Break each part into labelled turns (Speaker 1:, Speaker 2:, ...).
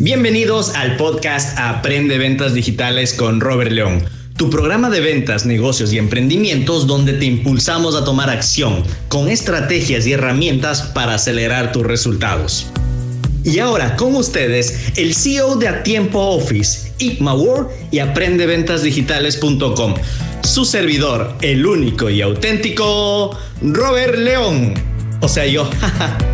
Speaker 1: Bienvenidos al podcast Aprende Ventas Digitales con Robert León, tu programa de ventas, negocios y emprendimientos donde te impulsamos a tomar acción con estrategias y herramientas para acelerar tus resultados. Y ahora con ustedes, el CEO de A Tiempo Office, Igma Ward y aprendeventasdigitales.com. Su servidor, el único y auténtico, Robert León. O sea, yo.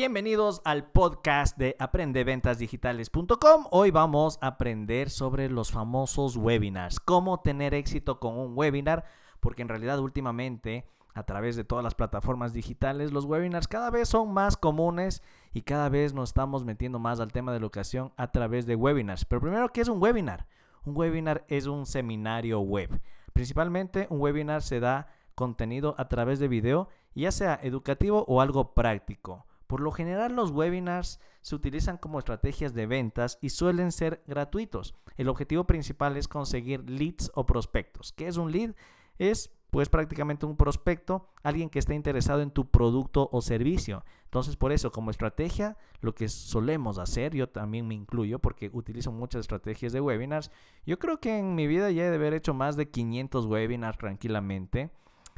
Speaker 2: Bienvenidos al podcast de aprendeventasdigitales.com. Hoy vamos a aprender sobre los famosos webinars, cómo tener éxito con un webinar, porque en realidad últimamente a través de todas las plataformas digitales, los webinars cada vez son más comunes y cada vez nos estamos metiendo más al tema de educación a través de webinars. Pero primero, ¿qué es un webinar? Un webinar es un seminario web. Principalmente un webinar se da contenido a través de video, ya sea educativo o algo práctico. Por lo general los webinars se utilizan como estrategias de ventas y suelen ser gratuitos. El objetivo principal es conseguir leads o prospectos. ¿Qué es un lead? Es pues prácticamente un prospecto, alguien que está interesado en tu producto o servicio. Entonces, por eso, como estrategia, lo que solemos hacer, yo también me incluyo porque utilizo muchas estrategias de webinars. Yo creo que en mi vida ya he de haber hecho más de 500 webinars tranquilamente.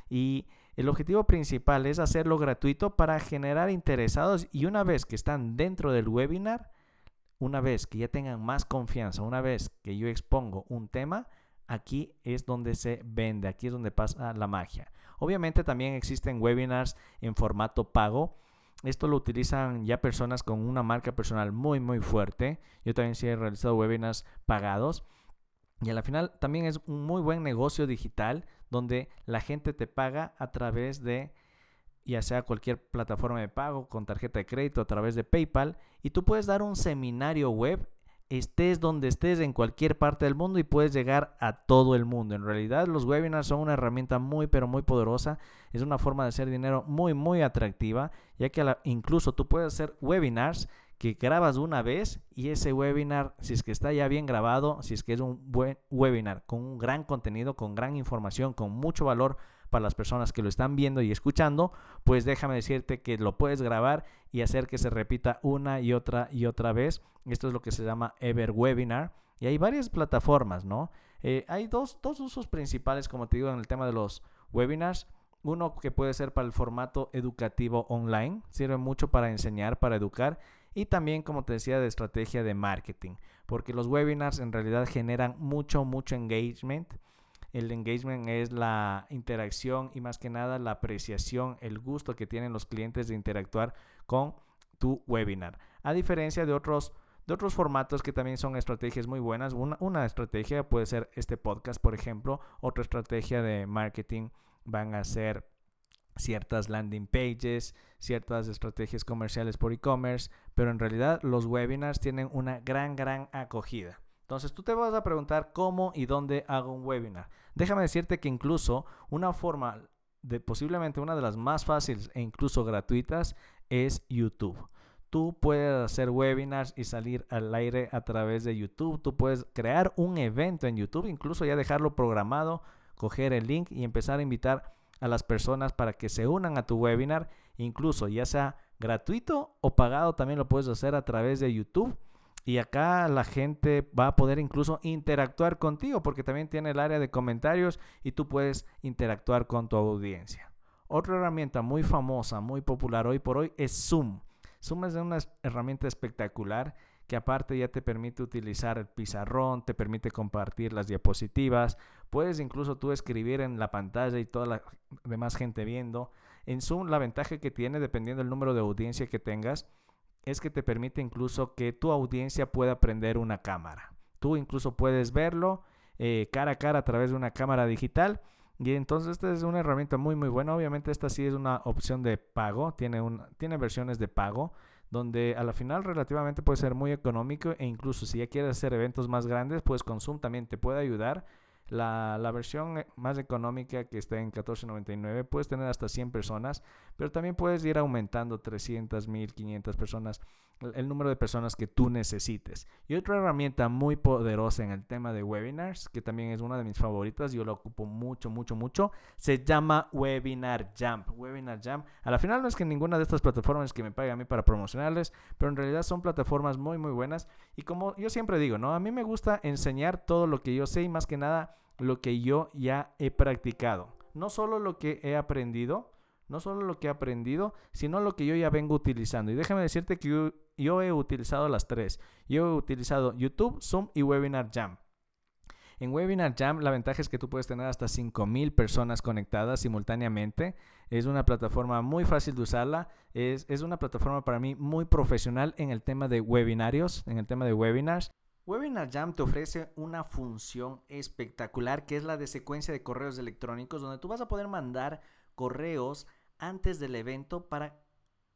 Speaker 2: Y el objetivo principal es hacerlo gratuito para generar interesados y una vez que están dentro del webinar, una vez que ya tengan más confianza, una vez que yo expongo un tema, aquí es donde se vende, aquí es donde pasa la magia. Obviamente también existen webinars en formato pago. Esto lo utilizan ya personas con una marca personal muy muy fuerte. Yo también sí he realizado webinars pagados. Y al final también es un muy buen negocio digital donde la gente te paga a través de ya sea cualquier plataforma de pago, con tarjeta de crédito, a través de PayPal, y tú puedes dar un seminario web, estés donde estés en cualquier parte del mundo y puedes llegar a todo el mundo. En realidad los webinars son una herramienta muy pero muy poderosa, es una forma de hacer dinero muy muy atractiva, ya que incluso tú puedes hacer webinars que grabas una vez y ese webinar, si es que está ya bien grabado, si es que es un buen webinar con un gran contenido, con gran información, con mucho valor para las personas que lo están viendo y escuchando, pues déjame decirte que lo puedes grabar y hacer que se repita una y otra y otra vez. Esto es lo que se llama Ever Webinar y hay varias plataformas, ¿no? Eh, hay dos, dos usos principales, como te digo, en el tema de los webinars. Uno que puede ser para el formato educativo online, sirve mucho para enseñar, para educar y también, como te decía, de estrategia de marketing, porque los webinars en realidad generan mucho, mucho engagement. El engagement es la interacción y más que nada la apreciación, el gusto que tienen los clientes de interactuar con tu webinar. A diferencia de otros, de otros formatos que también son estrategias muy buenas. Una, una estrategia puede ser este podcast, por ejemplo. Otra estrategia de marketing van a ser ciertas landing pages, ciertas estrategias comerciales por e-commerce, pero en realidad los webinars tienen una gran, gran acogida. Entonces tú te vas a preguntar cómo y dónde hago un webinar. Déjame decirte que incluso una forma de posiblemente una de las más fáciles e incluso gratuitas es YouTube. Tú puedes hacer webinars y salir al aire a través de YouTube. Tú puedes crear un evento en YouTube, incluso ya dejarlo programado, coger el link y empezar a invitar a las personas para que se unan a tu webinar, incluso ya sea gratuito o pagado, también lo puedes hacer a través de YouTube. Y acá la gente va a poder incluso interactuar contigo porque también tiene el área de comentarios y tú puedes interactuar con tu audiencia. Otra herramienta muy famosa, muy popular hoy por hoy es Zoom. Zoom es una herramienta espectacular que aparte ya te permite utilizar el pizarrón, te permite compartir las diapositivas, puedes incluso tú escribir en la pantalla y toda la demás gente viendo. En Zoom la ventaja que tiene, dependiendo del número de audiencia que tengas, es que te permite incluso que tu audiencia pueda prender una cámara. Tú incluso puedes verlo eh, cara a cara a través de una cámara digital. Y entonces esta es una herramienta muy muy buena. Obviamente esta sí es una opción de pago, tiene, un, tiene versiones de pago donde a la final relativamente puede ser muy económico e incluso si ya quieres hacer eventos más grandes, pues con Zoom también te puede ayudar. La, la, versión más económica que está en 14.99 puedes tener hasta 100 personas, pero también puedes ir aumentando 300, 1500 personas, el número de personas que tú necesites. Y otra herramienta muy poderosa en el tema de webinars, que también es una de mis favoritas, yo lo ocupo mucho, mucho, mucho, se llama Webinar Jump. Webinar Jump, a la final no es que ninguna de estas plataformas que me pague a mí para promocionarles, pero en realidad son plataformas muy, muy buenas. Y como yo siempre digo, ¿no? A mí me gusta enseñar todo lo que yo sé y más que nada lo que yo ya he practicado. No solo lo que he aprendido, no solo lo que he aprendido, sino lo que yo ya vengo utilizando. Y déjame decirte que yo, he utilizado las tres. Yo he utilizado YouTube, Zoom y Webinar Jam. En Webinar Jam la ventaja es que tú puedes tener hasta 5.000 personas conectadas simultáneamente. Es una plataforma muy fácil de usarla. Es, es una plataforma para mí muy profesional en el tema de webinarios, en el tema de webinars. Webinar Jam te ofrece una función espectacular que es la de secuencia de correos electrónicos donde tú vas a poder mandar correos antes del evento para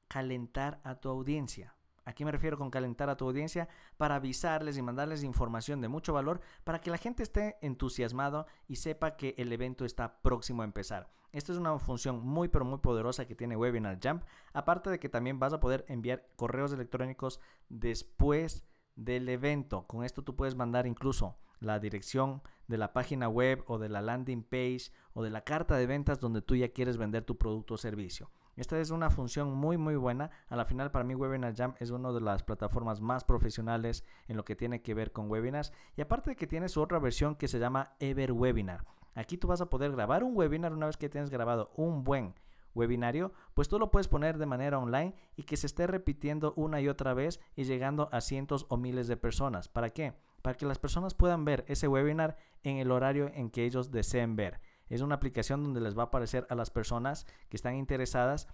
Speaker 2: calentar a tu audiencia. Aquí me refiero con calentar a tu audiencia para avisarles y mandarles información de mucho valor para que la gente esté entusiasmado y sepa que el evento está próximo a empezar. Esta es una función muy pero muy poderosa que tiene Webinar Jump, aparte de que también vas a poder enviar correos electrónicos después del evento. Con esto tú puedes mandar incluso la dirección de la página web o de la landing page o de la carta de ventas donde tú ya quieres vender tu producto o servicio. Esta es una función muy muy buena. A la final para mí Webinar Jam es una de las plataformas más profesionales en lo que tiene que ver con webinars. Y aparte de que tiene su otra versión que se llama Ever Webinar. Aquí tú vas a poder grabar un webinar una vez que tienes grabado un buen webinario, pues tú lo puedes poner de manera online y que se esté repitiendo una y otra vez y llegando a cientos o miles de personas. ¿Para qué? Para que las personas puedan ver ese webinar en el horario en que ellos deseen ver. Es una aplicación donde les va a aparecer a las personas que están interesadas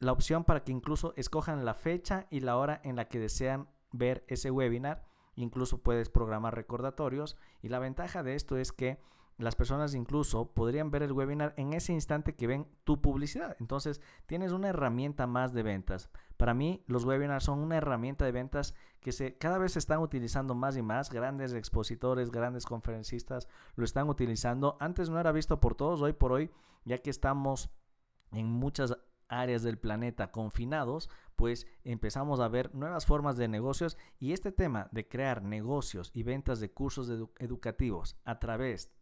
Speaker 2: la opción para que incluso escojan la fecha y la hora en la que desean ver ese webinar. Incluso puedes programar recordatorios y la ventaja de esto es que las personas incluso podrían ver el webinar en ese instante que ven tu publicidad. Entonces, tienes una herramienta más de ventas. Para mí, los webinars son una herramienta de ventas que se, cada vez se están utilizando más y más. Grandes expositores, grandes conferencistas lo están utilizando. Antes no era visto por todos, hoy por hoy, ya que estamos en muchas áreas del planeta confinados, pues empezamos a ver nuevas formas de negocios y este tema de crear negocios y ventas de cursos educativos a través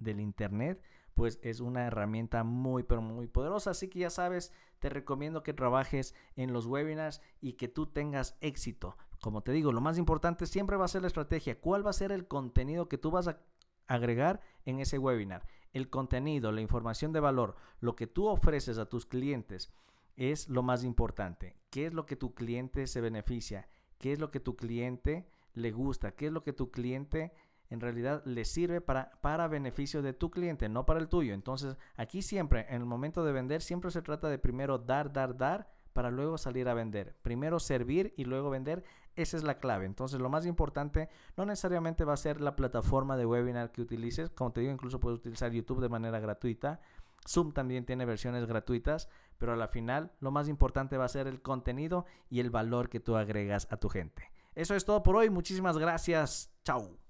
Speaker 2: del Internet, pues es una herramienta muy, pero muy poderosa. Así que ya sabes, te recomiendo que trabajes en los webinars y que tú tengas éxito. Como te digo, lo más importante siempre va a ser la estrategia. ¿Cuál va a ser el contenido que tú vas a agregar en ese webinar? El contenido, la información de valor, lo que tú ofreces a tus clientes es lo más importante. ¿Qué es lo que tu cliente se beneficia? ¿Qué es lo que tu cliente le gusta? ¿Qué es lo que tu cliente en realidad le sirve para, para beneficio de tu cliente, no para el tuyo. Entonces, aquí siempre, en el momento de vender, siempre se trata de primero dar, dar, dar para luego salir a vender. Primero servir y luego vender. Esa es la clave. Entonces, lo más importante no necesariamente va a ser la plataforma de webinar que utilices. Como te digo, incluso puedes utilizar YouTube de manera gratuita. Zoom también tiene versiones gratuitas, pero a la final lo más importante va a ser el contenido y el valor que tú agregas a tu gente. Eso es todo por hoy. Muchísimas gracias. Chao.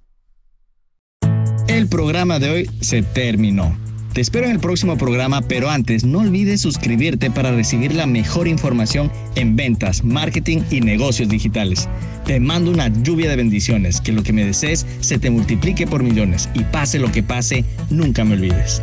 Speaker 1: El programa de hoy se terminó. Te espero en el próximo programa, pero antes no olvides suscribirte para recibir la mejor información en ventas, marketing y negocios digitales. Te mando una lluvia de bendiciones, que lo que me desees se te multiplique por millones y pase lo que pase, nunca me olvides.